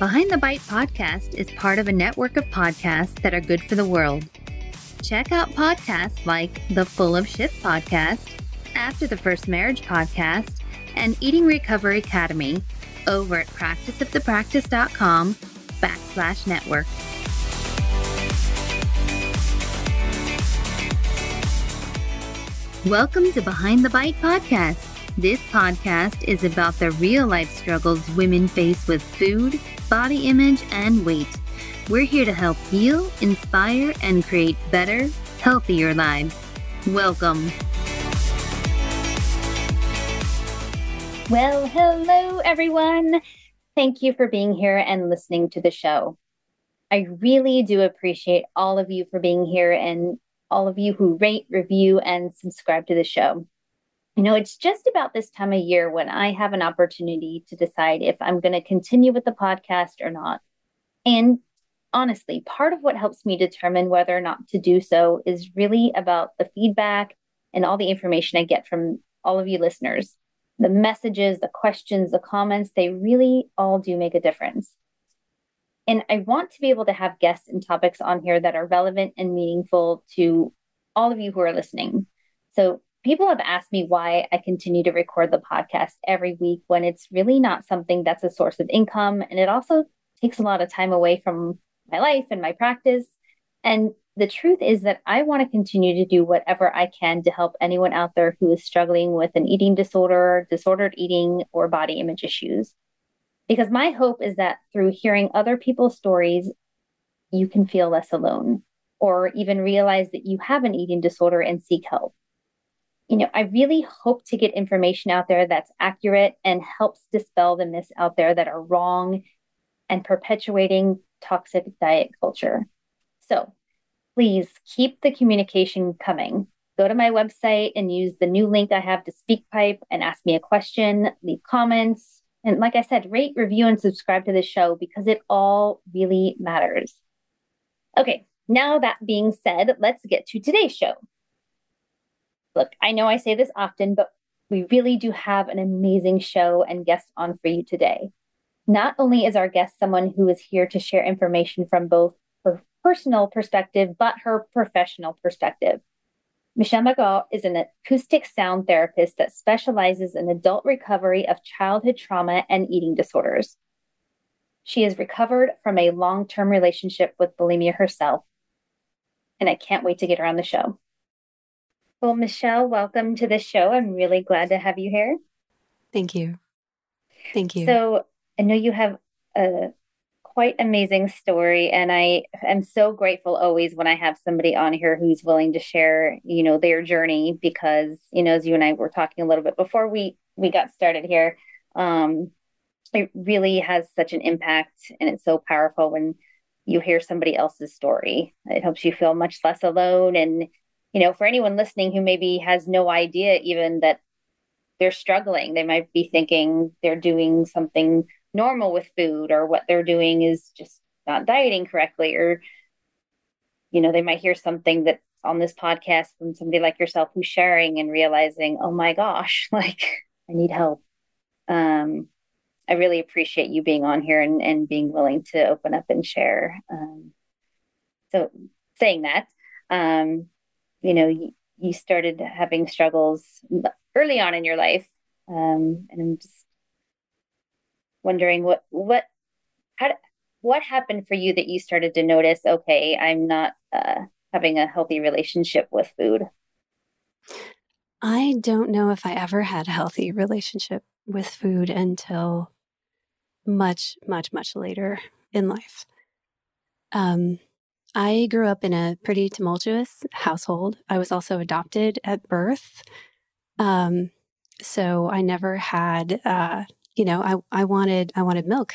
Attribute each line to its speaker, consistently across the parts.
Speaker 1: Behind the Bite podcast is part of a network of podcasts that are good for the world. Check out podcasts like the Full of Shit podcast, After the First Marriage podcast, and Eating Recovery Academy over at practiceofthepractice.com backslash network. Welcome to Behind the Bite podcast. This podcast is about the real life struggles women face with food, body image, and weight. We're here to help you inspire, and create better, healthier lives. Welcome. Well, hello, everyone. Thank you for being here and listening to the show. I really do appreciate all of you for being here and all of you who rate, review, and subscribe to the show. You know, it's just about this time of year when I have an opportunity to decide if I'm going to continue with the podcast or not. And honestly, part of what helps me determine whether or not to do so is really about the feedback and all the information I get from all of you listeners. The messages, the questions, the comments, they really all do make a difference. And I want to be able to have guests and topics on here that are relevant and meaningful to all of you who are listening. So people have asked me why I continue to record the podcast every week when it's really not something that's a source of income. And it also takes a lot of time away from my life and my practice. And the truth is that I want to continue to do whatever I can to help anyone out there who is struggling with an eating disorder, disordered eating, or body image issues. Because my hope is that through hearing other people's stories, you can feel less alone or even realize that you have an eating disorder and seek help you know, I really hope to get information out there that's accurate and helps dispel the myths out there that are wrong and perpetuating toxic diet culture. So please keep the communication coming. Go to my website and use the new link I have to SpeakPipe and ask me a question, leave comments. And like I said, rate, review, and subscribe to the show because it all really matters. Okay, now that being said, let's get to today's show. Look, I know I say this often, but we really do have an amazing show and guest on for you today. Not only is our guest someone who is here to share information from both her personal perspective, but her professional perspective. Michelle McGough is an acoustic sound therapist that specializes in adult recovery of childhood trauma and eating disorders. She has recovered from a long term relationship with bulimia herself, and I can't wait to get her on the show. Well, Michelle, welcome to the show. I'm really glad to have you here.
Speaker 2: Thank you. Thank you.
Speaker 1: So, I know you have a quite amazing story and I am so grateful always when I have somebody on here who's willing to share, you know, their journey because, you know, as you and I were talking a little bit before we we got started here, um it really has such an impact and it's so powerful when you hear somebody else's story. It helps you feel much less alone and you know, for anyone listening who maybe has no idea even that they're struggling, they might be thinking they're doing something normal with food or what they're doing is just not dieting correctly or you know, they might hear something that on this podcast from somebody like yourself who's sharing and realizing, oh my gosh, like I need help. Um, I really appreciate you being on here and, and being willing to open up and share. Um, so saying that, um, you know you, you started having struggles early on in your life um, and i'm just wondering what what how what happened for you that you started to notice okay i'm not uh, having a healthy relationship with food?
Speaker 2: I don't know if i ever had a healthy relationship with food until much much much later in life. Um I grew up in a pretty tumultuous household. I was also adopted at birth. Um, so I never had, uh, you know, I, I wanted, I wanted milk,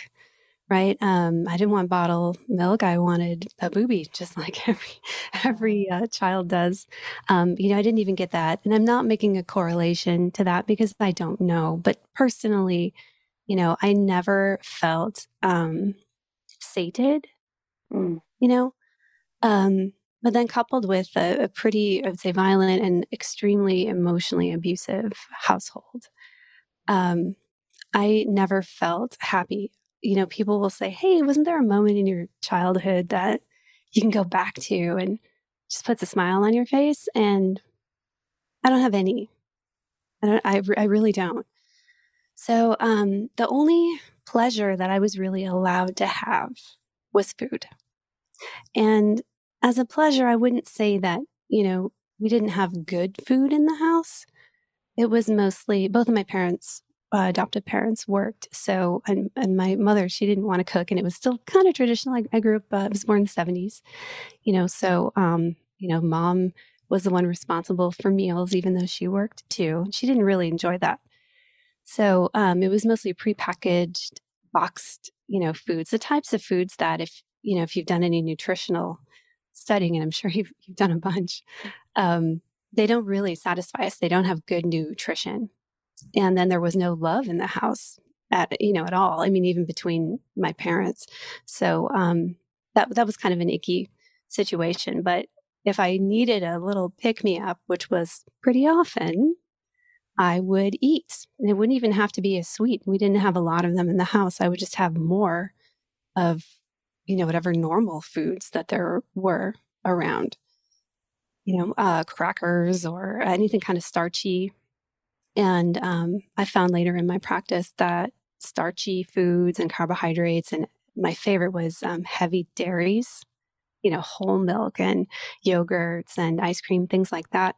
Speaker 2: right? Um, I didn't want bottle milk. I wanted a booby, just like every, every uh, child does. Um, you know, I didn't even get that. And I'm not making a correlation to that because I don't know. But personally, you know, I never felt um, sated, mm. you know, um, but then coupled with a, a, pretty, I would say, violent and extremely emotionally abusive household, um, I never felt happy you know, people will say, Hey, wasn't there a moment in your childhood that you can go back to and just puts a smile on your face? And I don't have any. I don't, I, I really don't. So, um, the only pleasure that I was really allowed to have was food. And as a pleasure, I wouldn't say that, you know, we didn't have good food in the house. It was mostly both of my parents uh, adoptive parents worked. So, and, and my mother, she didn't want to cook, and it was still kind of traditional. I, I grew up, uh, I was born in the 70s, you know, so, um, you know, mom was the one responsible for meals, even though she worked too. She didn't really enjoy that. So, um, it was mostly prepackaged, boxed, you know, foods, the types of foods that if, you know, if you've done any nutritional studying, and I'm sure you've, you've done a bunch, um, they don't really satisfy us. They don't have good nutrition. And then there was no love in the house at you know at all i mean even between my parents. So um that that was kind of an icky situation but if i needed a little pick me up which was pretty often i would eat. It wouldn't even have to be a sweet. We didn't have a lot of them in the house. I would just have more of you know whatever normal foods that there were around you know uh, crackers or anything kind of starchy and um, I found later in my practice that starchy foods and carbohydrates, and my favorite was um, heavy dairies, you know, whole milk and yogurts and ice cream, things like that,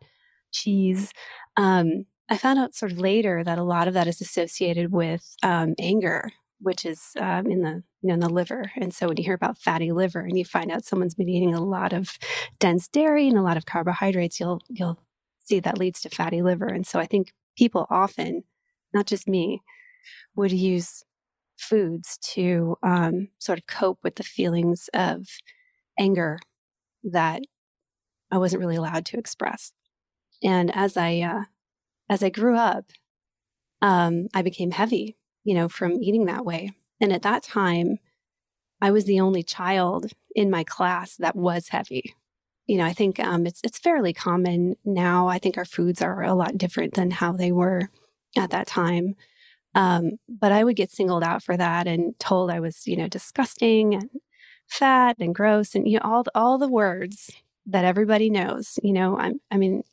Speaker 2: cheese. Um, I found out sort of later that a lot of that is associated with um, anger, which is um, in the you know in the liver. And so when you hear about fatty liver and you find out someone's been eating a lot of dense dairy and a lot of carbohydrates, you'll you'll see that leads to fatty liver. And so I think people often, not just me, would use foods to um, sort of cope with the feelings of anger that I wasn't really allowed to express. And as I uh, as I grew up, um, I became heavy, you know, from eating that way. And at that time, I was the only child in my class that was heavy you know, I think um, it's it's fairly common now. I think our foods are a lot different than how they were at that time. Um, but I would get singled out for that and told I was, you know, disgusting and fat and gross and you know all the, all the words that everybody knows. You know, I'm, I mean,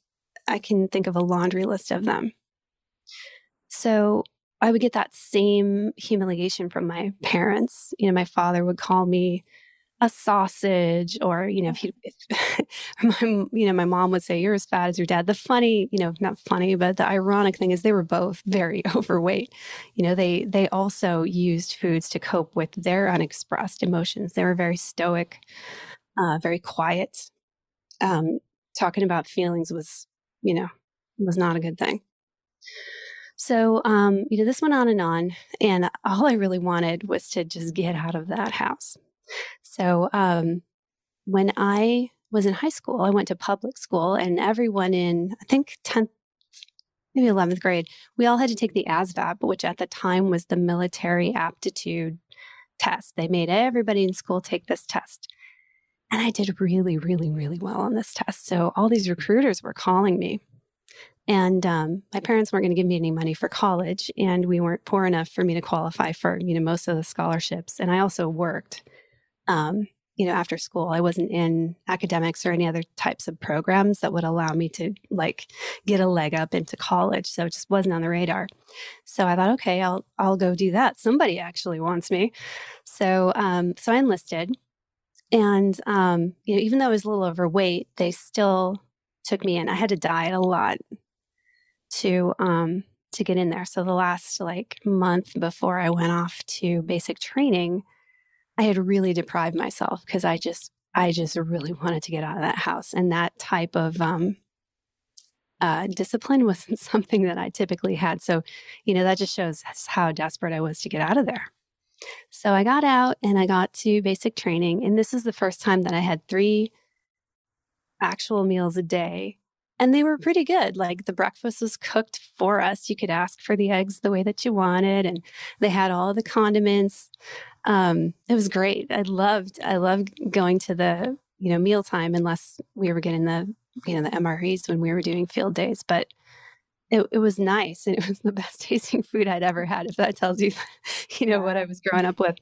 Speaker 2: I can think of a laundry list of them. So I would get that same humiliation from my parents. You know, my father would call me a sausage or you know if you if, my, you know my mom would say you're as fat as your dad. The funny you know not funny but the ironic thing is they were both very overweight. You know they they also used foods to cope with their unexpressed emotions. They were very stoic uh, very quiet. Um, talking about feelings was you know was not a good thing so um, you know this went on and on and all i really wanted was to just get out of that house so um, when I was in high school, I went to public school, and everyone in, I think, 10th, maybe 11th grade, we all had to take the ASVAB, which at the time was the military aptitude test. They made everybody in school take this test. And I did really, really, really well on this test. So all these recruiters were calling me. And um, my parents weren't going to give me any money for college, and we weren't poor enough for me to qualify for, you know, most of the scholarships. And I also worked um, you know, after school. I wasn't in academics or any other types of programs that would allow me to like get a leg up into college. So it just wasn't on the radar. So I thought, okay, I'll I'll go do that. Somebody actually wants me. So um, so I enlisted, and um, you know, even though I was a little overweight, they still took me in. I had to diet a lot to um to get in there. So the last like month before I went off to basic training I had really deprived myself because I just I just really wanted to get out of that house. And that type of um, uh, discipline wasn't something that I typically had. So, you know, that just shows how desperate I was to get out of there. So I got out and I got to basic training. And this is the first time that I had three actual meals a day. And they were pretty good. Like the breakfast was cooked for us. You could ask for the eggs the way that you wanted, and they had all the condiments um, it was great. I loved I loved going to the you know mealtime unless we were getting the you know the MREs when we were doing field days, but it, it was nice and it was the best tasting food I'd ever had. If that tells you, you know, what I was growing up with.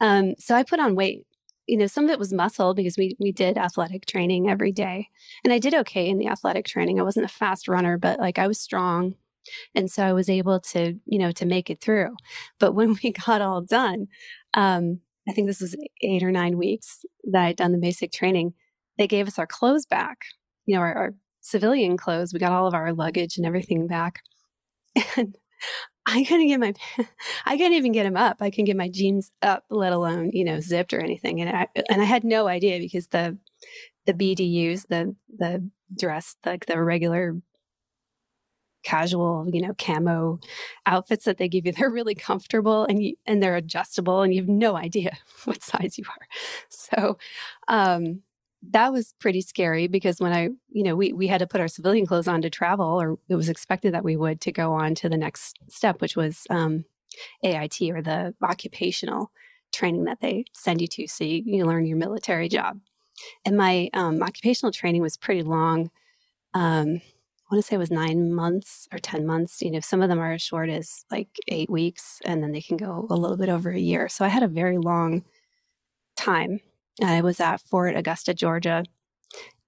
Speaker 2: Um, so I put on weight. You know, some of it was muscle because we we did athletic training every day, and I did okay in the athletic training. I wasn't a fast runner, but like I was strong, and so I was able to you know to make it through. But when we got all done, um, I think this was eight or nine weeks that I'd done the basic training. They gave us our clothes back, you know, our, our civilian clothes. We got all of our luggage and everything back. And I couldn't get my, I couldn't even get them up. I can get my jeans up, let alone, you know, zipped or anything. And I, and I had no idea because the, the BDUs, the, the dress, like the regular casual, you know, camo outfits that they give you, they're really comfortable and you, and they're adjustable and you have no idea what size you are. So, um, that was pretty scary because when I, you know, we, we had to put our civilian clothes on to travel, or it was expected that we would to go on to the next step, which was um, AIT or the occupational training that they send you to. So you, you learn your military job. And my um, occupational training was pretty long. Um, I want to say it was nine months or 10 months. You know, some of them are as short as like eight weeks, and then they can go a little bit over a year. So I had a very long time I was at Fort Augusta, Georgia,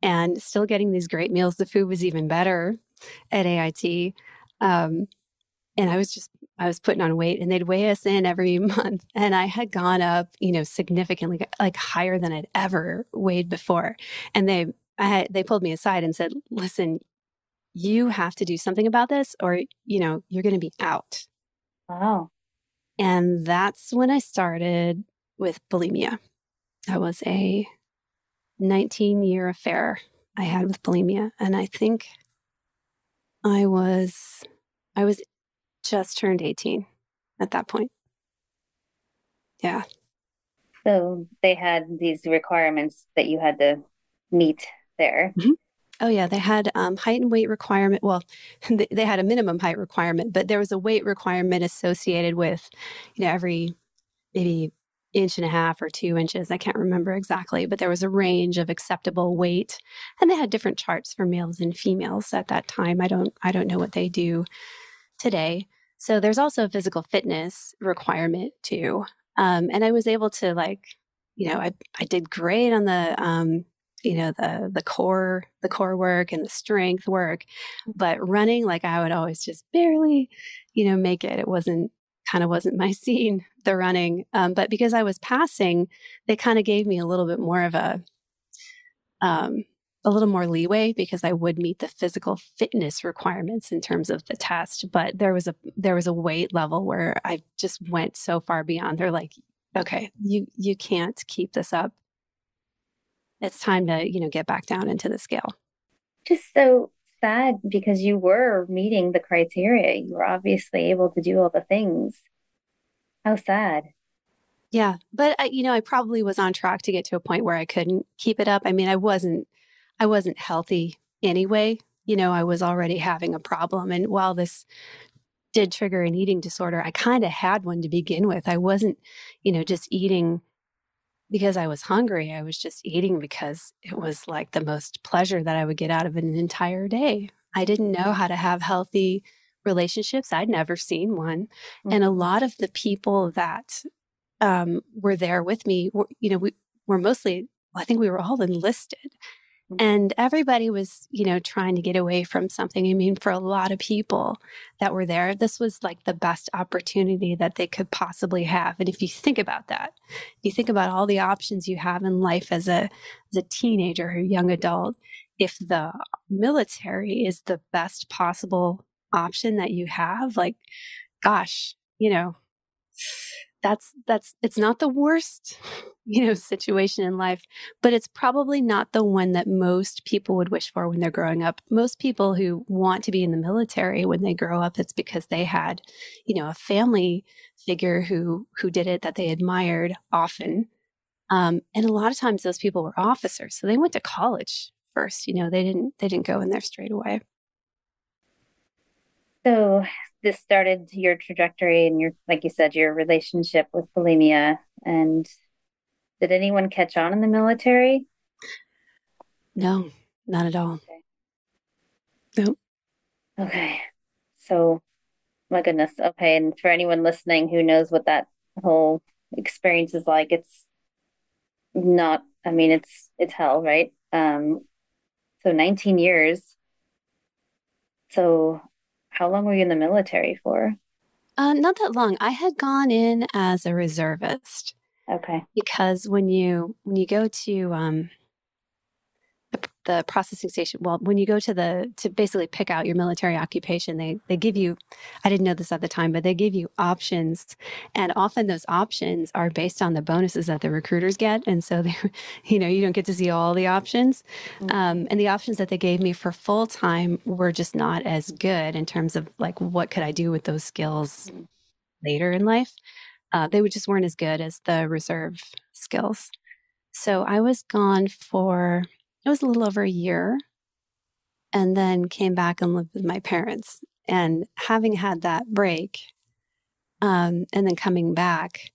Speaker 2: and still getting these great meals. The food was even better at AIT. Um, and I was just, I was putting on weight and they'd weigh us in every month. And I had gone up, you know, significantly, like higher than I'd ever weighed before. And they, I had, they pulled me aside and said, listen, you have to do something about this or, you know, you're going to be out.
Speaker 1: Wow.
Speaker 2: And that's when I started with bulimia. That was a 19 year affair I had with bulimia. And I think I was, I was just turned 18 at that point. Yeah.
Speaker 1: So they had these requirements that you had to meet there. Mm-hmm.
Speaker 2: Oh yeah, they had um, height and weight requirement. Well, they had a minimum height requirement, but there was a weight requirement associated with, you know, every maybe inch and a half or two inches. I can't remember exactly, but there was a range of acceptable weight. And they had different charts for males and females at that time. I don't I don't know what they do today. So there's also a physical fitness requirement too. Um, and I was able to like, you know, I, I did great on the um, you know the the core the core work and the strength work but running like i would always just barely you know make it it wasn't kind of wasn't my scene, the running. Um, but because I was passing, they kind of gave me a little bit more of a, um, a little more leeway because I would meet the physical fitness requirements in terms of the test. But there was a there was a weight level where I just went so far beyond. They're like, okay, you you can't keep this up. It's time to you know get back down into the scale.
Speaker 1: Just so sad because you were meeting the criteria. You were obviously able to do all the things. How sad.
Speaker 2: Yeah, but I, you know, I probably was on track to get to a point where I couldn't keep it up. I mean, I wasn't I wasn't healthy anyway. You know, I was already having a problem and while this did trigger an eating disorder, I kind of had one to begin with. I wasn't, you know, just eating because I was hungry. I was just eating because it was like the most pleasure that I would get out of an entire day. I didn't know mm-hmm. how to have healthy relationships. I'd never seen one. Mm-hmm. And a lot of the people that um, were there with me, were, you know, we were mostly, I think we were all enlisted. Mm-hmm. And everybody was, you know, trying to get away from something. I mean, for a lot of people that were there, this was like the best opportunity that they could possibly have. And if you think about that, you think about all the options you have in life as a as a teenager or young adult, if the military is the best possible option that you have, like gosh, you know, that's that's it's not the worst you know situation in life but it's probably not the one that most people would wish for when they're growing up. Most people who want to be in the military when they grow up it's because they had you know a family figure who who did it that they admired often. Um, and a lot of times those people were officers so they went to college first you know they didn't they didn't go in there straight away
Speaker 1: so this started your trajectory and your, like you said, your relationship with bulimia. And did anyone catch on in the military?
Speaker 2: No, not at all. Okay. Nope.
Speaker 1: Okay. So, my goodness. Okay. And for anyone listening who knows what that whole experience is like. It's not, I mean, it's it's hell, right? Um, so 19 years. So how long were you in the military for?
Speaker 2: Uh, not that long. I had gone in as a reservist.
Speaker 1: Okay.
Speaker 2: Because when you when you go to um, the processing station well when you go to the to basically pick out your military occupation they they give you i didn't know this at the time but they give you options. And often those options are based on the bonuses that the recruiters get. And so they you know you don't get to see all the options. Mm-hmm. um, and the options that they gave me for full time were just not as good in terms of like what could i do with those skills mm-hmm. later in life? Uh, they would just weren't as good as the reserve skills. So i was gone for it was a little over a year and then came back and lived with my parents. And having had that break, um, and then coming back,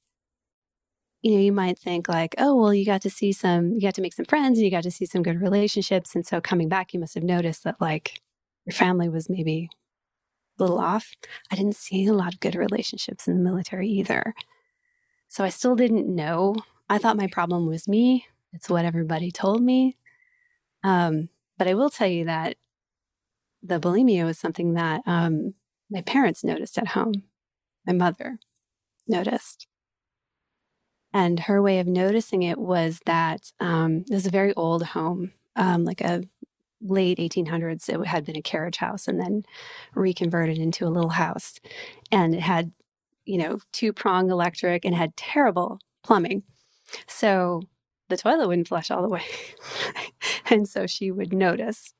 Speaker 2: you know, you might think like, oh, well, you got to see some, you got to make some friends and you got to see some good relationships. And so coming back, you must have noticed that like your family was maybe a little off. I didn't see a lot of good relationships in the military either. So I still didn't know. I thought my problem was me. It's what everybody told me. Um, but I will tell you that the bulimia was something that um, my parents noticed at home. My mother noticed. And her way of noticing it was that um, it was a very old home, um, like a late 1800s. It had been a carriage house and then reconverted into a little house. And it had, you know, two prong electric and had terrible plumbing. So the toilet wouldn't flush all the way. and so she would notice.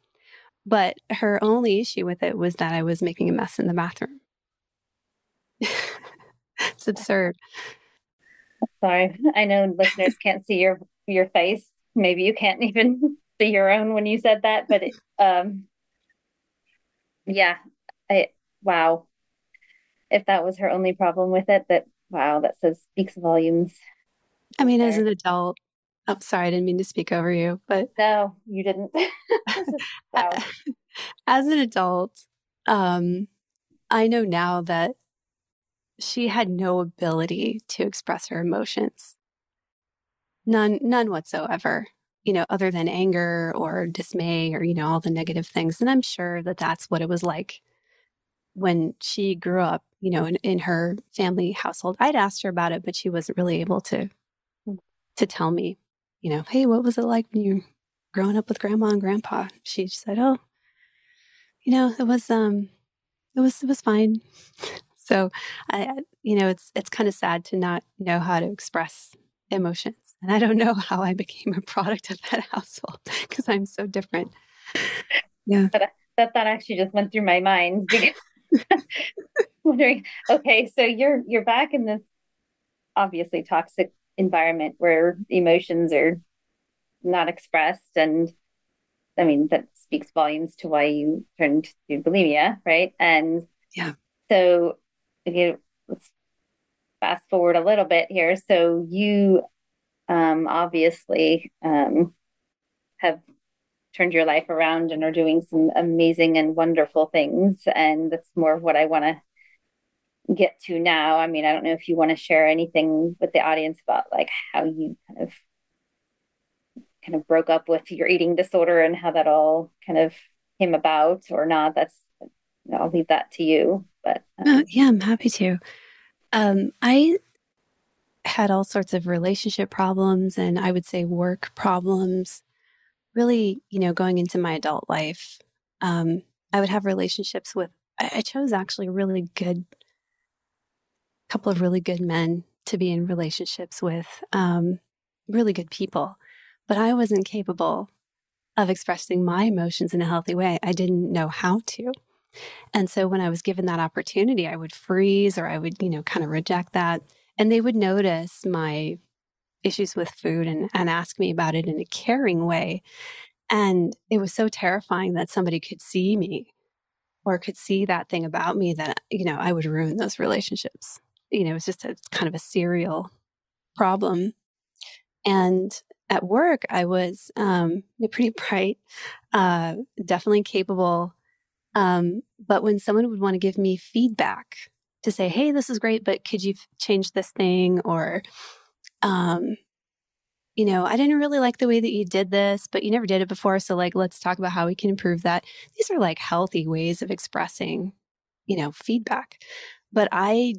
Speaker 2: But her only issue with it was that I was making a mess in the bathroom. it's absurd.
Speaker 1: Sorry. I know listeners can't see your your face. Maybe you can't even see your own when you said that, but it, um yeah, I wow. If that was her only problem with it, that wow, that says speaks volumes.
Speaker 2: I mean, as an adult, I'm oh, sorry, I didn't mean to speak over you, but
Speaker 1: no, you didn't.
Speaker 2: As an adult, um, I know now that she had no ability to express her emotions. None, none whatsoever, you know, other than anger or dismay or, you know, all the negative things. And I'm sure that that's what it was like when she grew up, you know, in, in her family household. I'd asked her about it, but she wasn't really able to, hmm. to tell me you know, hey, what was it like when you were growing up with grandma and grandpa? She said, oh, you know, it was, um, it was, it was fine. so I, you know, it's, it's kind of sad to not know how to express emotions. And I don't know how I became a product of that household because I'm so different.
Speaker 1: Yeah. But that, that actually just went through my mind because wondering, okay, so you're, you're back in this obviously toxic environment where emotions are not expressed. And i mean that speaks volumes to why you turned to bulimia right? And
Speaker 2: yeah.
Speaker 1: so you let's fast forward a little bit here. So you um, obviously um, have turned your life around and are doing some amazing and wonderful things. And that's more of what i want to get to now. I mean, I don't know if you want to share anything with the audience about like how you kind of kind of broke up with your eating disorder and how that all kind of came about or not. That's I'll leave that to you. But
Speaker 2: um, uh, yeah, I'm happy to. Um, I had all sorts of relationship problems and I would say work problems. Really, you know, going into my adult life, um, I would have relationships with. I chose actually really good couple of really good men to be in relationships with, um, really good people. But I wasn't capable of expressing my emotions in a healthy way. I didn't know how to. And so when I was given that opportunity, I would freeze or I would, you know, kind of reject that. And they would notice my issues with food and, and ask me about it in a caring way. And it was so terrifying that somebody could see me or could see that thing about me that, you know, I would ruin those relationships you know, it was just a kind of a serial problem. And at work, I was um, pretty bright, uh, definitely capable. Um, but when someone would want to give me feedback to say, hey, this is great, but could you change this thing? Or, um, you know, I didn't really like the way that you did this, but you never did it before. So, like, let's talk about how we can improve that. These are like healthy ways of expressing, you know, feedback. But I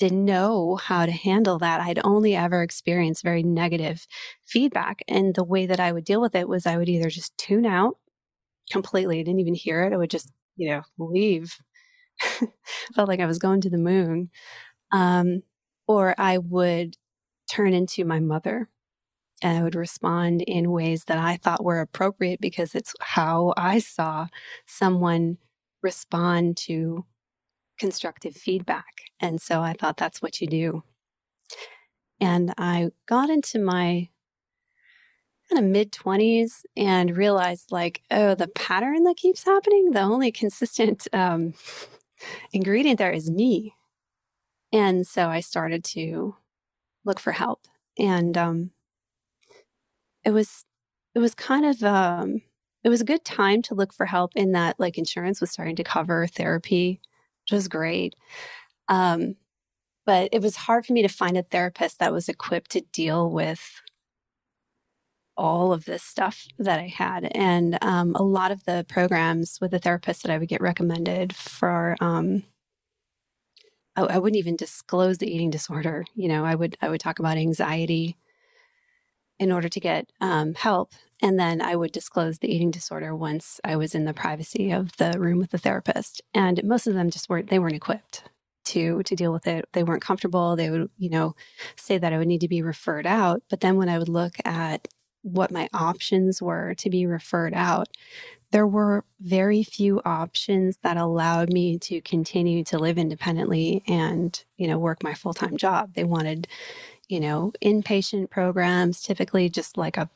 Speaker 2: didn't know how to handle that. I'd only ever experienced very negative feedback. And the way that I would deal with it was I would either just tune out completely, I didn't even hear it. I would just, you know, leave. Felt like I was going to the moon. Um, or I would turn into my mother and I would respond in ways that I thought were appropriate because it's how I saw someone respond to constructive feedback. And so I thought that's what you do. And I got into my kind of mid 20s and realized, like, oh, the pattern that keeps happening, the only consistent um, ingredient there is me. And so I started to look for help. And um, it was, it was kind of, um, it was a good time to look for help in that like insurance was starting to cover therapy which was great. Um, but it was hard for me to find a therapist that was equipped to deal with all of this stuff that I had. And um, a lot of the programs with the therapist that I would get recommended for, um, I, I, wouldn't even disclose the eating disorder. You know, I would I would talk about anxiety in order to get um, help, and then I would disclose the eating disorder once I was in the privacy of the room with the therapist. And most of them just weren't, they weren't equipped to to deal with it. They weren't comfortable. They would, you know, say that I would need to be referred out. But then when I would look at what my options were to be referred out, there were very few options that allowed me to continue to live independently and, you know, work my full-time job. They wanted, you know, inpatient programs, typically just like a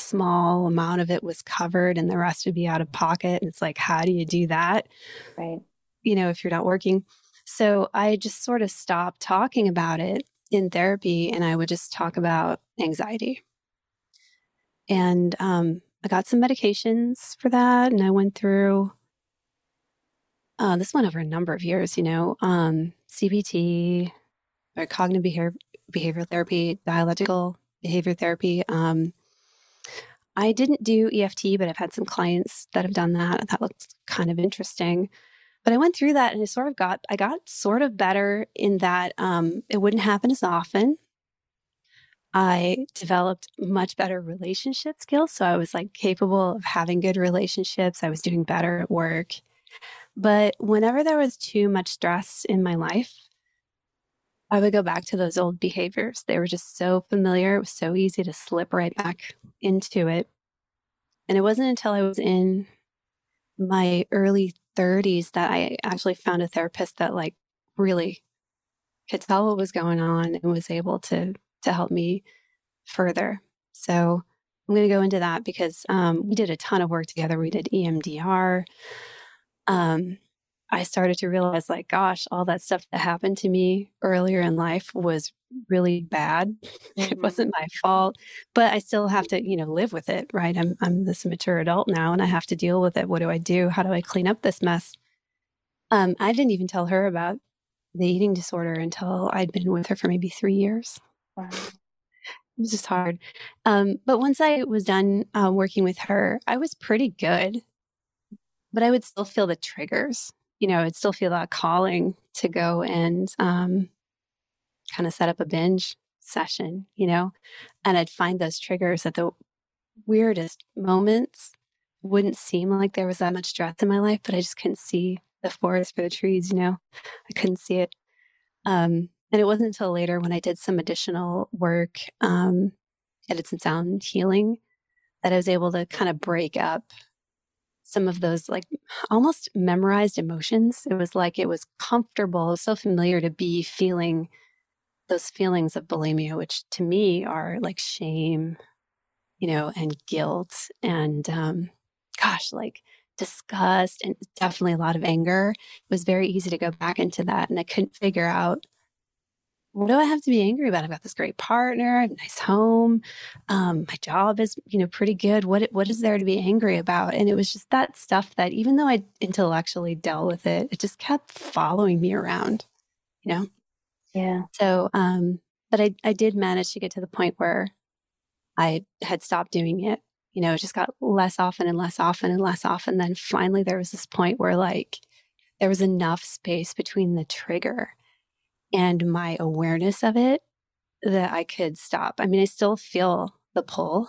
Speaker 2: small amount of it was covered and the rest would be out of pocket. And it's like, how do you do that?
Speaker 1: Right.
Speaker 2: You know, if you're not working. So I just sort of stopped talking about it in therapy and I would just talk about anxiety. And um, I got some medications for that and I went through uh, this went over a number of years, you know, um, CBT or cognitive behavior, behavioral therapy, dialectical behavior therapy, um, I didn't do EFT, but I've had some clients that have done that. That looked kind of interesting. But I went through that and I sort of got, I got sort of better in that um, it wouldn't happen as often. I developed much better relationship skills. So I was like capable of having good relationships. I was doing better at work. But whenever there was too much stress in my life, I would go back to those old behaviors. They were just so familiar. It was so easy to slip right back into it. And it wasn't until I was in my early 30s that I actually found a therapist that like really could tell what was going on and was able to to help me further. So I'm going to go into that because um, we did a ton of work together. We did EMDR. Um, I started to realize, like, gosh, all that stuff that happened to me earlier in life was really bad. Mm-hmm. It wasn't my fault, but I still have to, you know, live with it, right? I'm I'm this mature adult now, and I have to deal with it. What do I do? How do I clean up this mess? Um, I didn't even tell her about the eating disorder until I'd been with her for maybe three years. Wow. It was just hard. Um, but once I was done uh, working with her, I was pretty good, but I would still feel the triggers you know, I'd still feel that calling to go and um, kind of set up a binge session, you know, and I'd find those triggers at the weirdest moments. Wouldn't seem like there was that much stress in my life, but I just couldn't see the forest for the trees, you know, I couldn't see it. Um, and it wasn't until later when I did some additional work, um, I did some sound healing that I was able to kind of break up some of those like almost memorized emotions. It was like it was comfortable, so familiar to be feeling those feelings of bulimia, which to me are like shame, you know, and guilt and, um, gosh, like disgust and definitely a lot of anger. It was very easy to go back into that. And I couldn't figure out what do I have to be angry about? I've got this great partner, a nice home, um, my job is, you know, pretty good. What what is there to be angry about? And it was just that stuff that even though I intellectually dealt with it, it just kept following me around, you know?
Speaker 1: Yeah.
Speaker 2: So um, but I, I did manage to get to the point where I had stopped doing it. You know, it just got less often and less often and less often. Then finally there was this point where like there was enough space between the trigger and my awareness of it that I could stop. I mean, I still feel the pull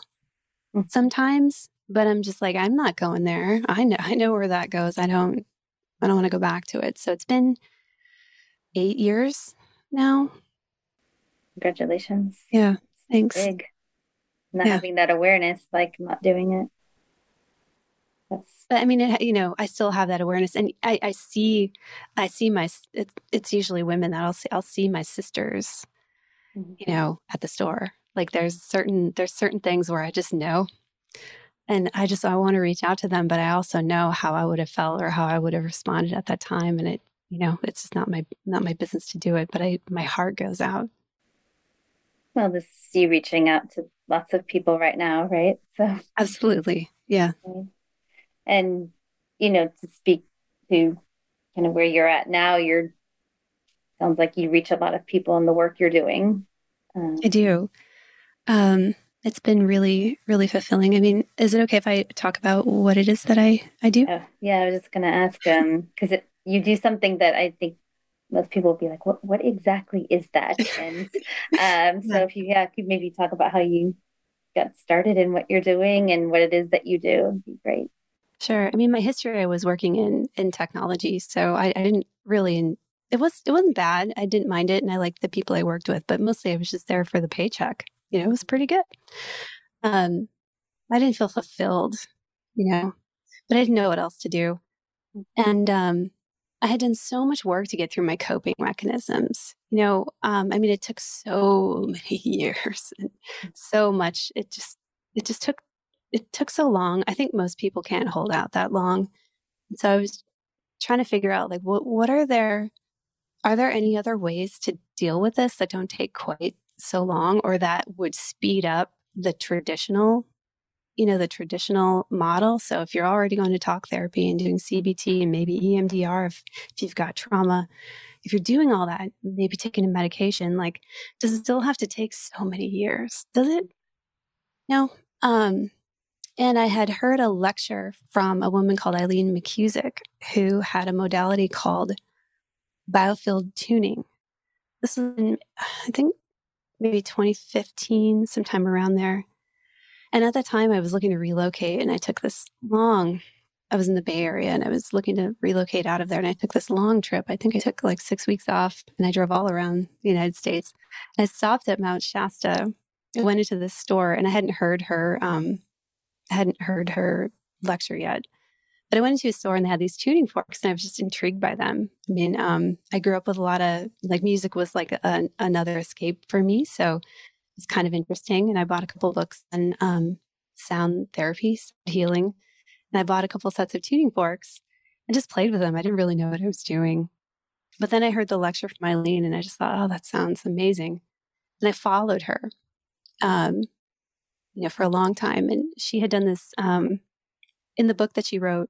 Speaker 2: mm-hmm. sometimes, but I'm just like, I'm not going there. I know, I know where that goes. I don't, I don't want to go back to it. So it's been eight years now.
Speaker 1: Congratulations.
Speaker 2: Yeah. Thanks.
Speaker 1: Big. Not yeah. having that awareness, like not doing it.
Speaker 2: But I mean, it, you know, I still have that awareness, and I, I see, I see my. It's it's usually women that I'll see. I'll see my sisters, mm-hmm. you know, at the store. Like there's certain there's certain things where I just know, and I just I want to reach out to them, but I also know how I would have felt or how I would have responded at that time, and it you know it's just not my not my business to do it. But I my heart goes out.
Speaker 1: Well, this is you reaching out to lots of people right now, right? So
Speaker 2: absolutely, yeah.
Speaker 1: Okay and you know to speak to kind of where you're at now you're sounds like you reach a lot of people in the work you're doing.
Speaker 2: Um, i do. Um, it's been really really fulfilling. I mean is it okay if i talk about what it is that i i do?
Speaker 1: Oh, yeah i was just going to ask um because you do something that i think most people will be like what what exactly is that? And um so if you yeah could maybe talk about how you got started in what you're doing and what it is that you do would be great
Speaker 2: Sure. I mean, my history, I was working in in technology, so I, I didn't really. It was it wasn't bad. I didn't mind it, and I liked the people I worked with. But mostly, I was just there for the paycheck. You know, it was pretty good. Um, I didn't feel fulfilled, you know, but I didn't know what else to do, and um, I had done so much work to get through my coping mechanisms. You know, um, I mean, it took so many years and so much. It just it just took it took so long. I think most people can't hold out that long. so I was trying to figure out like what what are there are there any other ways to deal with this that don't take quite so long or that would speed up the traditional you know the traditional model so if you're already going to talk therapy and doing cbt and maybe emdr if, if you've got trauma if you're doing all that maybe taking a medication like does it still have to take so many years does it no um and I had heard a lecture from a woman called Eileen McKusick, who had a modality called biofield tuning. This was in, I think, maybe 2015, sometime around there. And at that time, I was looking to relocate, and I took this long, I was in the Bay Area, and I was looking to relocate out of there. And I took this long trip. I think I took like six weeks off, and I drove all around the United States. I stopped at Mount Shasta. Went into this store, and I hadn't heard her um, hadn't heard her lecture yet. But I went into a store and they had these tuning forks, and I was just intrigued by them. I mean, um, I grew up with a lot of like music was like a, another escape for me, so it's kind of interesting. And I bought a couple books on um, sound therapy, healing, and I bought a couple sets of tuning forks and just played with them. I didn't really know what I was doing, but then I heard the lecture from Eileen, and I just thought, oh, that sounds amazing, and I followed her. Um, you know, for a long time. And she had done this um, in the book that she wrote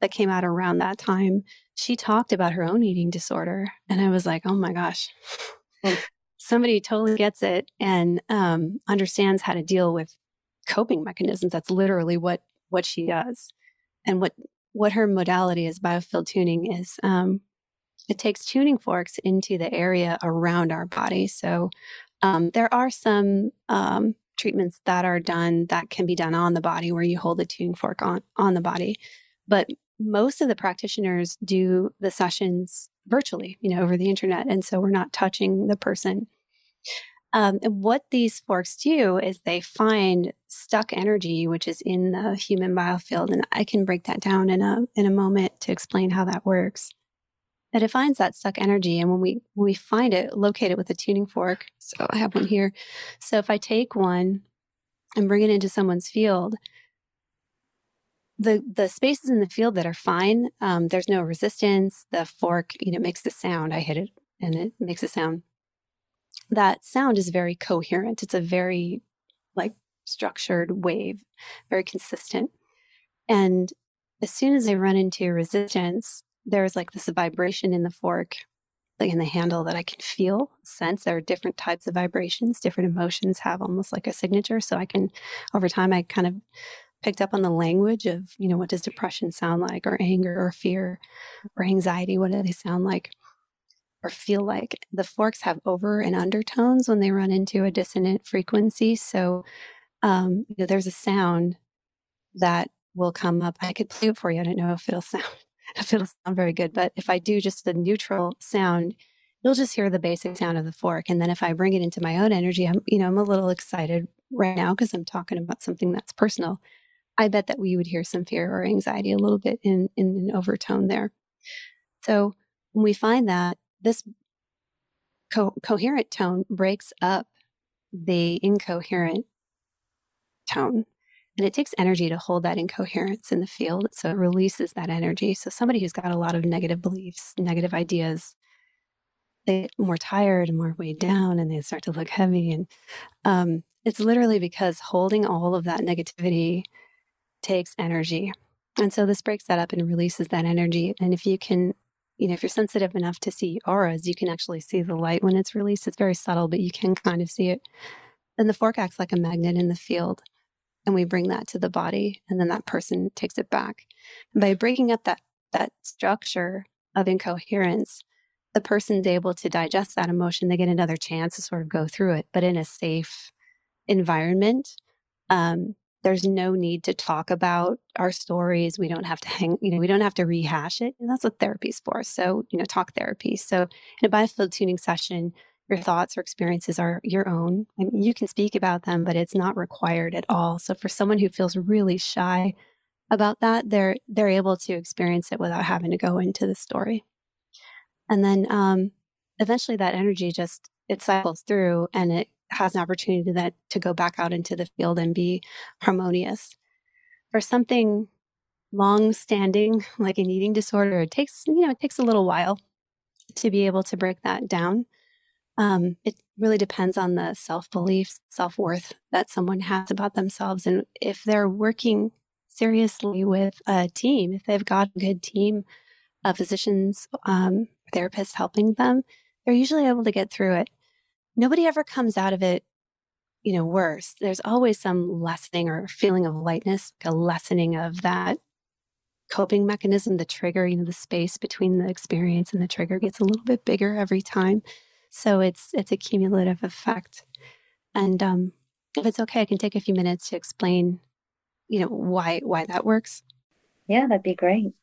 Speaker 2: that came out around that time. She talked about her own eating disorder. And I was like, oh my gosh, somebody totally gets it and um, understands how to deal with coping mechanisms. That's literally what what she does. And what what her modality is biofield tuning is um, it takes tuning forks into the area around our body. So um, there are some um, treatments that are done that can be done on the body where you hold the tuning fork on on the body. But most of the practitioners do the sessions virtually you know over the internet and so we're not touching the person. Um, and what these forks do is they find stuck energy which is in the human biofield and i can break that down in a in a moment to explain how that works that it finds that stuck energy. And when we when we find it, locate it with a tuning fork. So I have one here. So if I take one and bring it into someone's field, the the spaces in the field that are fine, um, there's no resistance. The fork, you know, makes the sound. I hit it and it makes a sound. that sound is very coherent. It's a very like structured wave, very consistent. And as soon as they run into resistance, there's like this vibration in the fork, like in the handle that I can feel, sense. There are different types of vibrations, different emotions have almost like a signature. So I can, over time, I kind of picked up on the language of, you know, what does depression sound like, or anger, or fear, or anxiety? What do they sound like? Or feel like the forks have over and undertones when they run into a dissonant frequency. So, um, you know, there's a sound that will come up. I could play it for you. I don't know if it'll sound if it'll sound very good, but if I do just the neutral sound, you'll just hear the basic sound of the fork. And then if I bring it into my own energy, I'm you know I'm a little excited right now because I'm talking about something that's personal. I bet that we would hear some fear or anxiety a little bit in in an overtone there. So when we find that this co- coherent tone breaks up the incoherent tone and it takes energy to hold that incoherence in the field. So it releases that energy. So somebody who's got a lot of negative beliefs, negative ideas, they get more tired and more weighed down and they start to look heavy. And um, it's literally because holding all of that negativity takes energy. And so this breaks that up and releases that energy. And if you can, you know, if you're sensitive enough to see auras, you can actually see the light when it's released. It's very subtle, but you can kind of see it. And the fork acts like a magnet in the field and we bring that to the body and then that person takes it back. And by breaking up that that structure of incoherence the person's able to digest that emotion they get another chance to sort of go through it but in a safe environment um, there's no need to talk about our stories. We don't have to hang you know we don't have to rehash it and that's what therapy's for. So you know talk therapy. So in a biofield tuning session your thoughts or experiences are your own. Mean, you can speak about them, but it's not required at all. So for someone who feels really shy about that, they're they're able to experience it without having to go into the story. And then um, eventually, that energy just it cycles through, and it has an opportunity to that to go back out into the field and be harmonious. For something long standing like an eating disorder, it takes you know it takes a little while to be able to break that down. Um, it really depends on the self beliefs, self worth that someone has about themselves. And if they're working seriously with a team, if they've got a good team of physicians, um, therapists helping them, they're usually able to get through it. Nobody ever comes out of it, you know, worse. There's always some lessening or feeling of lightness, like a lessening of that coping mechanism, the trigger, you know, the space between the experience and the trigger gets a little bit bigger every time. So it's it's a cumulative effect. And um, if it's okay, I can take a few minutes to explain, you know, why why that works.
Speaker 1: Yeah, that'd be great.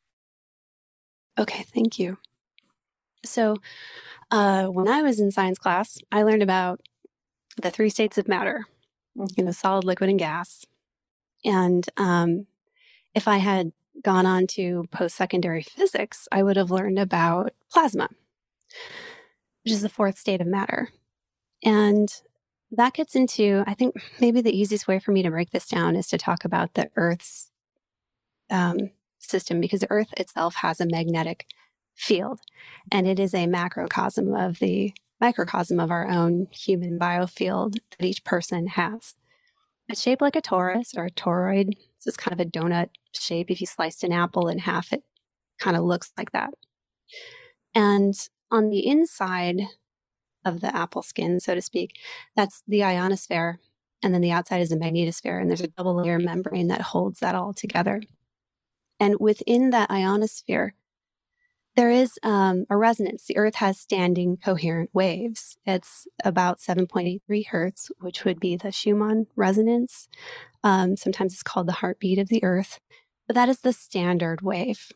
Speaker 2: Okay, thank you. So, uh, when I was in science class, I learned about the three states of matter, mm-hmm. you know, solid, liquid, and gas. And um, if I had gone on to post secondary physics, I would have learned about plasma which is the fourth state of matter. And that gets into, I think maybe the easiest way for me to break this down is to talk about the Earth's um, system because the Earth itself has a magnetic field and it is a macrocosm of the microcosm of our own human biofield that each person has. It's shaped like a torus or a toroid. It's kind of a donut shape. If you sliced an apple in half, it kind of looks like that. And on the inside of the apple skin, so to speak, that's the ionosphere. And then the outside is the magnetosphere. And there's a double layer membrane that holds that all together. And within that ionosphere, there is um, a resonance. The Earth has standing coherent waves. It's about 7.83 hertz, which would be the Schumann resonance. Um, sometimes it's called the heartbeat of the Earth, but that is the standard wave.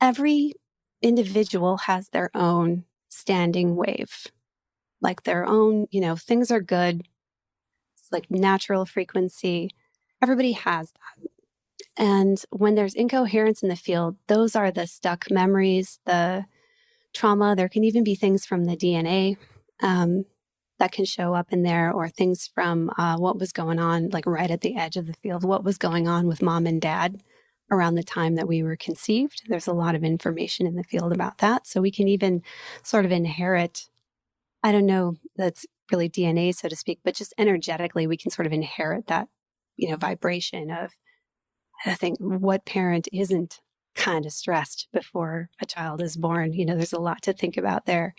Speaker 2: Every individual has their own standing wave, like their own, you know, things are good. It's like natural frequency. Everybody has that. And when there's incoherence in the field, those are the stuck memories, the trauma. There can even be things from the DNA um, that can show up in there, or things from uh, what was going on, like right at the edge of the field, what was going on with mom and dad around the time that we were conceived. There's a lot of information in the field about that. So we can even sort of inherit, I don't know that's really DNA, so to speak, but just energetically, we can sort of inherit that, you know, vibration of, I think, what parent isn't kind of stressed before a child is born? You know, there's a lot to think about there.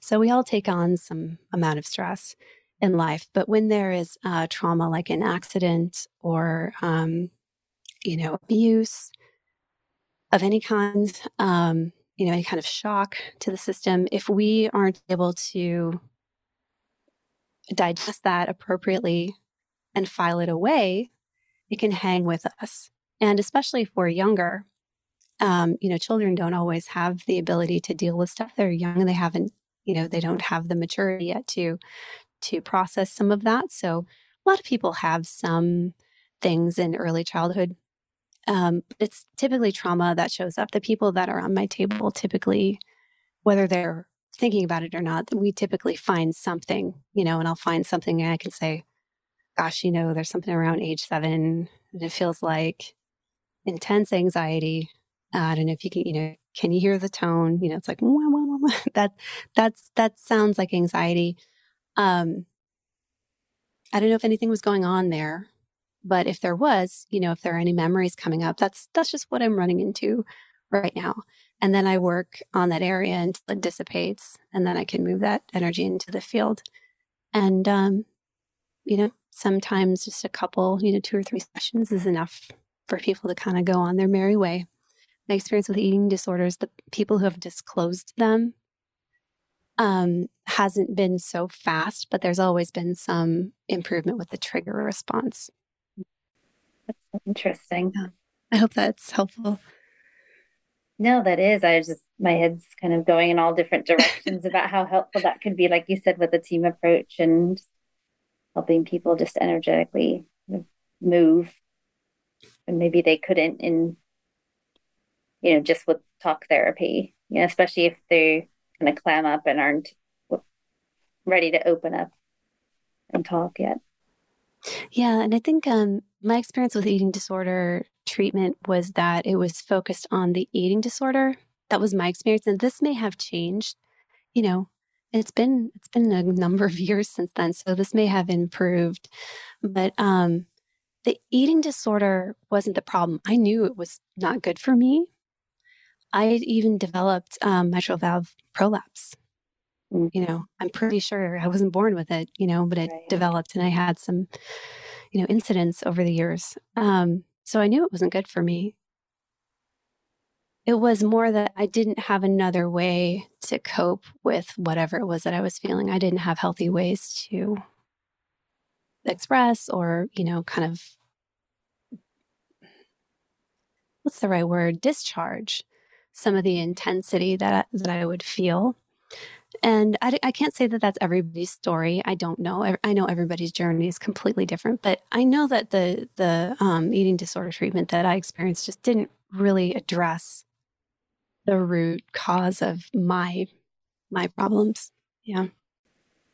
Speaker 2: So we all take on some amount of stress in life, but when there is uh, trauma like an accident or, um, you know, abuse of any kind, um, you know, any kind of shock to the system, if we aren't able to digest that appropriately and file it away, it can hang with us. And especially if we're younger, um, you know, children don't always have the ability to deal with stuff. They're young and they haven't, you know, they don't have the maturity yet to to process some of that. So a lot of people have some things in early childhood. Um, it's typically trauma that shows up. The people that are on my table typically, whether they're thinking about it or not, we typically find something, you know, and I'll find something and I can say, gosh, you know, there's something around age seven and it feels like intense anxiety. Uh, I don't know if you can, you know, can you hear the tone? You know, it's like, wah, wah, wah, that, that's, that sounds like anxiety. Um, I don't know if anything was going on there, but if there was, you know, if there are any memories coming up, that's, that's just what I'm running into right now. And then I work on that area until it dissipates. And then I can move that energy into the field. And, um, you know, sometimes just a couple, you know, two or three sessions is enough for people to kind of go on their merry way. My experience with eating disorders, the people who have disclosed them um, hasn't been so fast, but there's always been some improvement with the trigger response.
Speaker 1: That's interesting. Yeah.
Speaker 2: I hope that's helpful.
Speaker 1: No, that is. I just my head's kind of going in all different directions about how helpful that could be, like you said, with a team approach and helping people just energetically move. And maybe they couldn't in you know, just with talk therapy, you know, especially if they kind of clam up and aren't ready to open up and talk yet.
Speaker 2: Yeah, and I think um, my experience with eating disorder treatment was that it was focused on the eating disorder. That was my experience, and this may have changed. You know, it's been it's been a number of years since then, so this may have improved. But um, the eating disorder wasn't the problem. I knew it was not good for me. I even developed um, mitral valve prolapse. Mm. You know, I'm pretty sure I wasn't born with it. You know, but it right. developed, and I had some, you know, incidents over the years. Um, so I knew it wasn't good for me. It was more that I didn't have another way to cope with whatever it was that I was feeling. I didn't have healthy ways to express or, you know, kind of what's the right word? Discharge some of the intensity that that I would feel. And I, I can't say that that's everybody's story. I don't know. I know everybody's journey is completely different, but I know that the the um, eating disorder treatment that I experienced just didn't really address the root cause of my my problems. Yeah,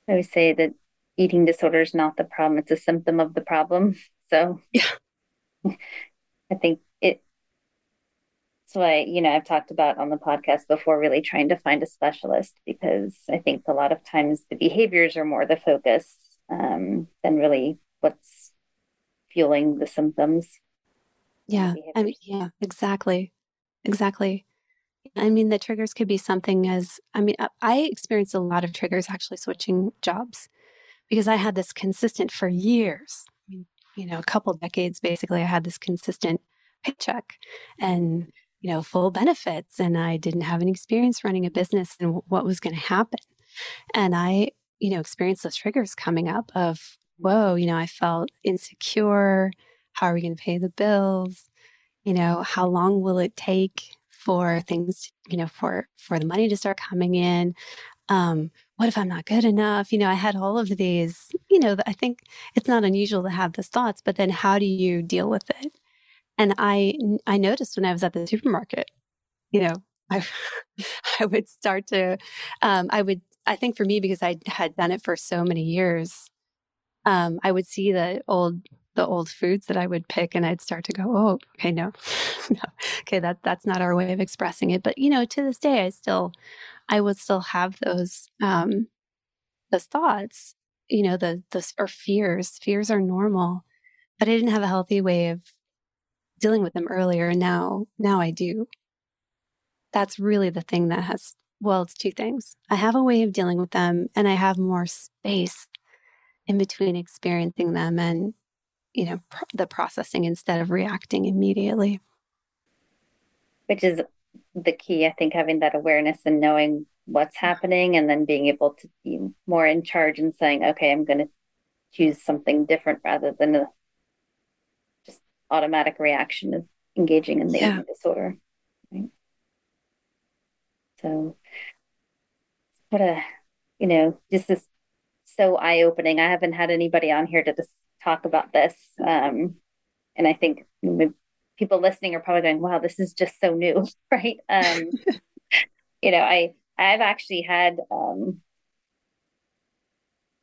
Speaker 1: I would say that eating disorder is not the problem; it's a symptom of the problem. So
Speaker 2: yeah,
Speaker 1: I think so I, you know, I've talked about on the podcast before really trying to find a specialist because I think a lot of times the behaviors are more the focus um, than really what's fueling the symptoms.
Speaker 2: Yeah. I mean, yeah, exactly. Exactly. I mean, the triggers could be something as, I mean, I experienced a lot of triggers actually switching jobs because I had this consistent for years, you know, a couple decades basically, I had this consistent paycheck and you know, full benefits and I didn't have any experience running a business and what was going to happen. And I, you know, experienced those triggers coming up of, whoa, you know, I felt insecure. How are we going to pay the bills? You know, how long will it take for things, you know, for for the money to start coming in? Um, what if I'm not good enough? You know, I had all of these, you know, I think it's not unusual to have those thoughts, but then how do you deal with it? And I I noticed when I was at the supermarket, you know, I I would start to um, I would I think for me because I had done it for so many years, um, I would see the old the old foods that I would pick and I'd start to go, oh, okay, no, no, okay, that that's not our way of expressing it. But you know, to this day, I still I would still have those um, those thoughts, you know, the, the, or fears, fears are normal, but I didn't have a healthy way of dealing with them earlier. And now, now I do. That's really the thing that has, well, it's two things. I have a way of dealing with them and I have more space in between experiencing them and, you know, the processing instead of reacting immediately.
Speaker 1: Which is the key, I think, having that awareness and knowing what's happening and then being able to be more in charge and saying, okay, I'm going to choose something different rather than automatic reaction of engaging in the yeah. disorder. Right? So, what a, you know, just is so eye opening. I haven't had anybody on here to just talk about this. Um, and I think people listening are probably going, wow, this is just so new, right? Um, you know, I, I've actually had um,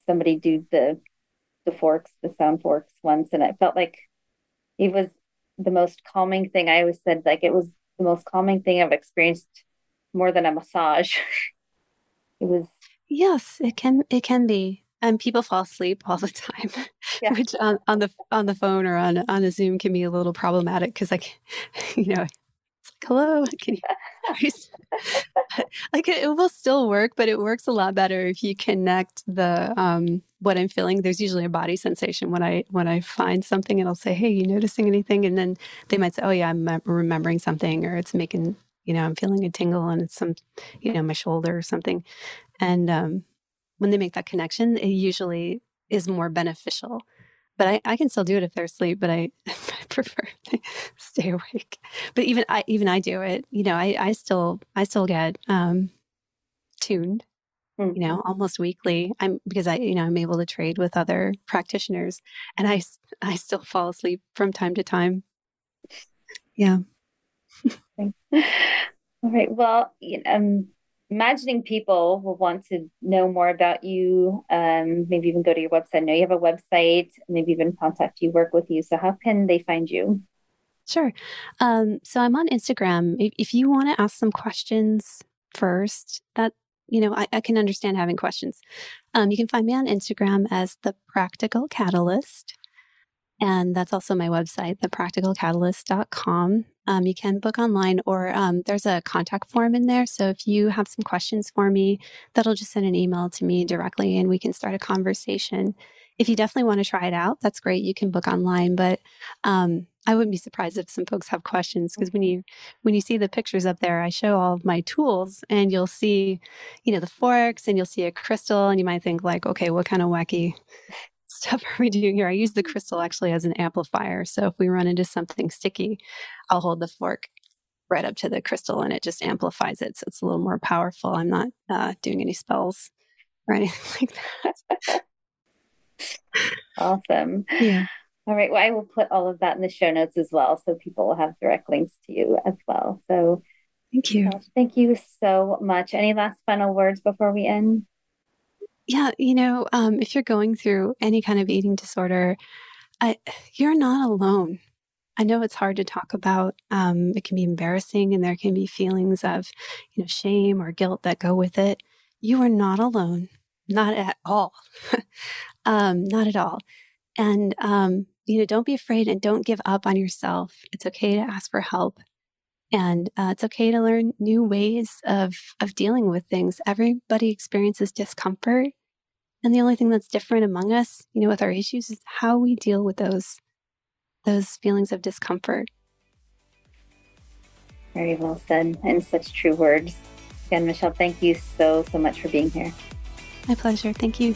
Speaker 1: somebody do the the forks, the sound forks once, and I felt like it was the most calming thing. I always said like it was the most calming thing I've experienced more than a massage. it was
Speaker 2: yes, it can it can be. And people fall asleep all the time, yeah. which on, on the on the phone or on on a Zoom can be a little problematic because like, you know, hello, can you? like it, it will still work, but it works a lot better if you connect the um what I'm feeling. There's usually a body sensation when I when I find something, and I'll say, "Hey, you noticing anything?" And then they might say, "Oh yeah, I'm remembering something," or it's making you know I'm feeling a tingle and it's some you know my shoulder or something, and um, when they make that connection, it usually is more beneficial. But I, I can still do it if they're asleep, but I, I prefer to stay awake. But even I even I do it. You know, I, I still I still get um tuned, mm-hmm. you know, almost weekly. I'm because I, you know, I'm able to trade with other practitioners and I I still fall asleep from time to time. Yeah.
Speaker 1: All right. Well, um, imagining people will want to know more about you, um, maybe even go to your website. Know you have a website, maybe even contact you, work with you. So, how can they find you?
Speaker 2: Sure. Um, so, I'm on Instagram. If, if you want to ask some questions first, that you know, I, I can understand having questions. Um, you can find me on Instagram as the Practical Catalyst. And that's also my website, thepracticalcatalyst.com. Um, you can book online or um, there's a contact form in there. So if you have some questions for me, that'll just send an email to me directly and we can start a conversation. If you definitely want to try it out, that's great. You can book online, but um, I wouldn't be surprised if some folks have questions because when you when you see the pictures up there, I show all of my tools and you'll see, you know, the forks and you'll see a crystal and you might think like, okay, what kind of wacky stuff are we doing here? I use the crystal actually as an amplifier. So if we run into something sticky, I'll hold the fork right up to the crystal and it just amplifies it. So it's a little more powerful. I'm not uh, doing any spells or anything like that.
Speaker 1: awesome.
Speaker 2: Yeah.
Speaker 1: All right. Well, I will put all of that in the show notes as well. So people will have direct links to you as well. So
Speaker 2: thank you.
Speaker 1: thank you so much. Any last final words before we end?
Speaker 2: Yeah, you know, um, if you're going through any kind of eating disorder, I, you're not alone. I know it's hard to talk about. Um, it can be embarrassing, and there can be feelings of, you know, shame or guilt that go with it. You are not alone, not at all, um, not at all. And um, you know, don't be afraid and don't give up on yourself. It's okay to ask for help. And uh, it's okay to learn new ways of, of dealing with things. Everybody experiences discomfort. And the only thing that's different among us, you know, with our issues is how we deal with those, those feelings of discomfort.
Speaker 1: Very well said, and such true words. Again, Michelle, thank you so, so much for being here.
Speaker 2: My pleasure. Thank you.